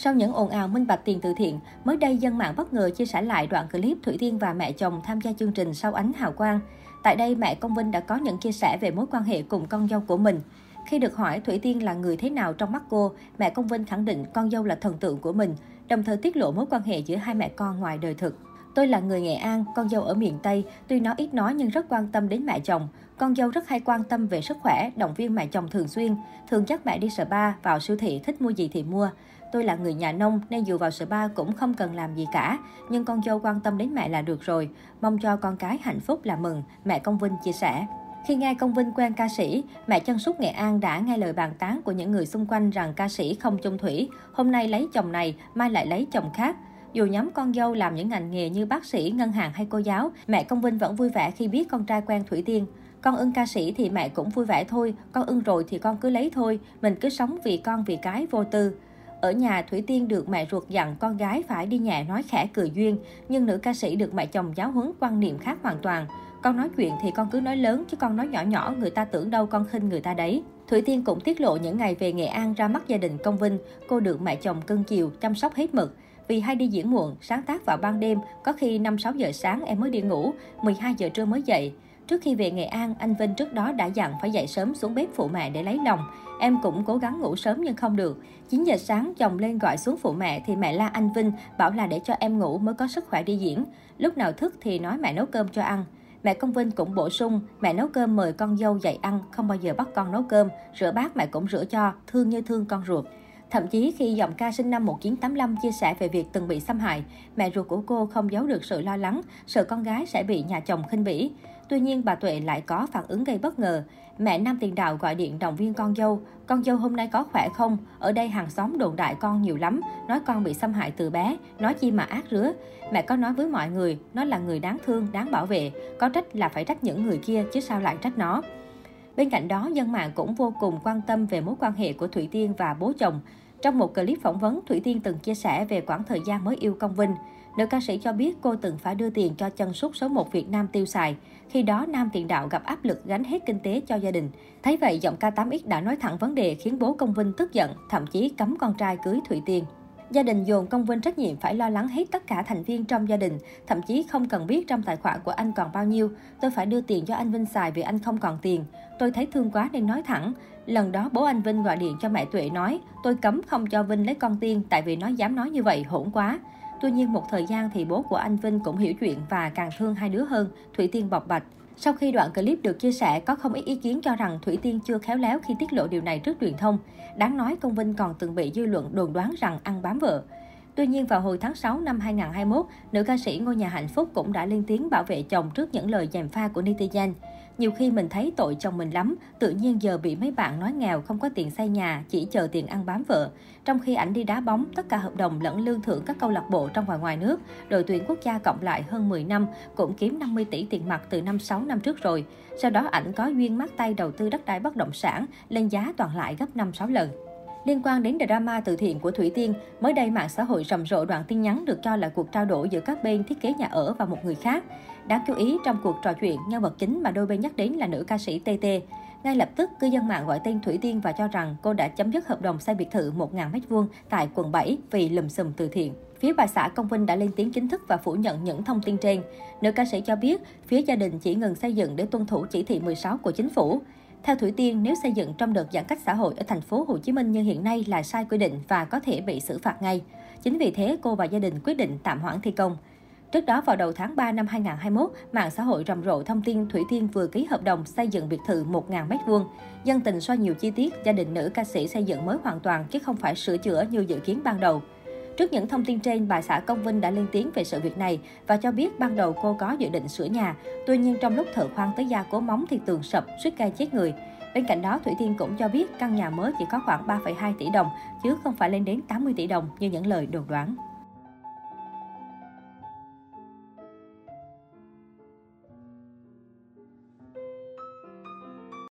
Sau những ồn ào minh bạch tiền từ thiện, mới đây dân mạng bất ngờ chia sẻ lại đoạn clip Thủy Tiên và mẹ chồng tham gia chương trình Sau ánh hào quang. Tại đây, mẹ Công Vinh đã có những chia sẻ về mối quan hệ cùng con dâu của mình. Khi được hỏi Thủy Tiên là người thế nào trong mắt cô, mẹ Công Vinh khẳng định con dâu là thần tượng của mình, đồng thời tiết lộ mối quan hệ giữa hai mẹ con ngoài đời thực. Tôi là người Nghệ An, con dâu ở miền Tây, tuy nó ít nói nhưng rất quan tâm đến mẹ chồng. Con dâu rất hay quan tâm về sức khỏe, động viên mẹ chồng thường xuyên, thường dắt mẹ đi spa, vào siêu thị thích mua gì thì mua. Tôi là người nhà nông nên dù vào spa cũng không cần làm gì cả, nhưng con dâu quan tâm đến mẹ là được rồi. Mong cho con cái hạnh phúc là mừng, mẹ Công Vinh chia sẻ. Khi nghe Công Vinh quen ca sĩ, mẹ chân súc Nghệ An đã nghe lời bàn tán của những người xung quanh rằng ca sĩ không chung thủy, hôm nay lấy chồng này, mai lại lấy chồng khác. Dù nhóm con dâu làm những ngành nghề như bác sĩ, ngân hàng hay cô giáo, mẹ Công Vinh vẫn vui vẻ khi biết con trai quen Thủy Tiên. Con ưng ca sĩ thì mẹ cũng vui vẻ thôi, con ưng rồi thì con cứ lấy thôi, mình cứ sống vì con vì cái vô tư. Ở nhà, Thủy Tiên được mẹ ruột dặn con gái phải đi nhẹ nói khẽ cười duyên, nhưng nữ ca sĩ được mẹ chồng giáo huấn quan niệm khác hoàn toàn. Con nói chuyện thì con cứ nói lớn, chứ con nói nhỏ nhỏ người ta tưởng đâu con khinh người ta đấy. Thủy Tiên cũng tiết lộ những ngày về Nghệ An ra mắt gia đình Công Vinh, cô được mẹ chồng cưng chiều, chăm sóc hết mực. Vì hay đi diễn muộn, sáng tác vào ban đêm, có khi 5-6 giờ sáng em mới đi ngủ, 12 giờ trưa mới dậy. Trước khi về Nghệ An, anh Vinh trước đó đã dặn phải dậy sớm xuống bếp phụ mẹ để lấy lòng. Em cũng cố gắng ngủ sớm nhưng không được. 9 giờ sáng chồng lên gọi xuống phụ mẹ thì mẹ la anh Vinh bảo là để cho em ngủ mới có sức khỏe đi diễn. Lúc nào thức thì nói mẹ nấu cơm cho ăn. Mẹ công Vinh cũng bổ sung, mẹ nấu cơm mời con dâu dậy ăn, không bao giờ bắt con nấu cơm, rửa bát mẹ cũng rửa cho, thương như thương con ruột. Thậm chí khi giọng ca sinh năm 1985 chia sẻ về việc từng bị xâm hại, mẹ ruột của cô không giấu được sự lo lắng, sợ con gái sẽ bị nhà chồng khinh bỉ. Tuy nhiên, bà Tuệ lại có phản ứng gây bất ngờ. Mẹ Nam Tiền Đạo gọi điện động viên con dâu. Con dâu hôm nay có khỏe không? Ở đây hàng xóm đồn đại con nhiều lắm. Nói con bị xâm hại từ bé. Nói chi mà ác rứa. Mẹ có nói với mọi người, nó là người đáng thương, đáng bảo vệ. Có trách là phải trách những người kia, chứ sao lại trách nó. Bên cạnh đó, dân mạng cũng vô cùng quan tâm về mối quan hệ của Thủy Tiên và bố chồng. Trong một clip phỏng vấn, Thủy Tiên từng chia sẻ về quãng thời gian mới yêu Công Vinh. Nữ ca sĩ cho biết cô từng phải đưa tiền cho chân sút số 1 Việt Nam tiêu xài. Khi đó, Nam Tiền Đạo gặp áp lực gánh hết kinh tế cho gia đình. Thấy vậy, giọng K8X đã nói thẳng vấn đề khiến bố Công Vinh tức giận, thậm chí cấm con trai cưới Thủy Tiên. Gia đình dồn công vinh trách nhiệm phải lo lắng hết tất cả thành viên trong gia đình, thậm chí không cần biết trong tài khoản của anh còn bao nhiêu. Tôi phải đưa tiền cho anh Vinh xài vì anh không còn tiền. Tôi thấy thương quá nên nói thẳng. Lần đó bố anh Vinh gọi điện cho mẹ Tuệ nói, tôi cấm không cho Vinh lấy con tiên tại vì nó dám nói như vậy, hỗn quá. Tuy nhiên một thời gian thì bố của anh Vinh cũng hiểu chuyện và càng thương hai đứa hơn, Thủy Tiên bộc bạch. Sau khi đoạn clip được chia sẻ, có không ít ý kiến cho rằng Thủy Tiên chưa khéo léo khi tiết lộ điều này trước truyền thông. Đáng nói, Công Vinh còn từng bị dư luận đồn đoán rằng ăn bám vợ. Tuy nhiên, vào hồi tháng 6 năm 2021, nữ ca sĩ Ngôi nhà hạnh phúc cũng đã lên tiếng bảo vệ chồng trước những lời gièm pha của netizen. Nhiều khi mình thấy tội chồng mình lắm, tự nhiên giờ bị mấy bạn nói nghèo không có tiền xây nhà, chỉ chờ tiền ăn bám vợ. Trong khi ảnh đi đá bóng, tất cả hợp đồng lẫn lương thưởng các câu lạc bộ trong và ngoài nước, đội tuyển quốc gia cộng lại hơn 10 năm cũng kiếm 50 tỷ tiền mặt từ năm 6 năm trước rồi. Sau đó ảnh có duyên mắt tay đầu tư đất đai bất động sản, lên giá toàn lại gấp 5-6 lần. Liên quan đến drama từ thiện của Thủy Tiên, mới đây mạng xã hội rầm rộ đoạn tin nhắn được cho là cuộc trao đổi giữa các bên thiết kế nhà ở và một người khác. Đáng chú ý, trong cuộc trò chuyện, nhân vật chính mà đôi bên nhắc đến là nữ ca sĩ TT. Ngay lập tức, cư dân mạng gọi tên Thủy Tiên và cho rằng cô đã chấm dứt hợp đồng xây biệt thự 1.000m2 tại quận 7 vì lùm xùm từ thiện. Phía bà xã Công Vinh đã lên tiếng chính thức và phủ nhận những thông tin trên. Nữ ca sĩ cho biết, phía gia đình chỉ ngừng xây dựng để tuân thủ chỉ thị 16 của chính phủ. Theo Thủy Tiên, nếu xây dựng trong đợt giãn cách xã hội ở thành phố Hồ Chí Minh như hiện nay là sai quy định và có thể bị xử phạt ngay. Chính vì thế, cô và gia đình quyết định tạm hoãn thi công. Trước đó, vào đầu tháng 3 năm 2021, mạng xã hội rầm rộ thông tin Thủy Tiên vừa ký hợp đồng xây dựng biệt thự 1.000m2. Dân tình soi nhiều chi tiết, gia đình nữ ca sĩ xây dựng mới hoàn toàn chứ không phải sửa chữa như dự kiến ban đầu. Trước những thông tin trên, bà xã Công Vinh đã lên tiếng về sự việc này và cho biết ban đầu cô có dự định sửa nhà. Tuy nhiên trong lúc thợ khoan tới gia cố móng thì tường sập, suýt gây chết người. Bên cạnh đó, Thủy Tiên cũng cho biết căn nhà mới chỉ có khoảng 3,2 tỷ đồng, chứ không phải lên đến 80 tỷ đồng như những lời đồn đoán.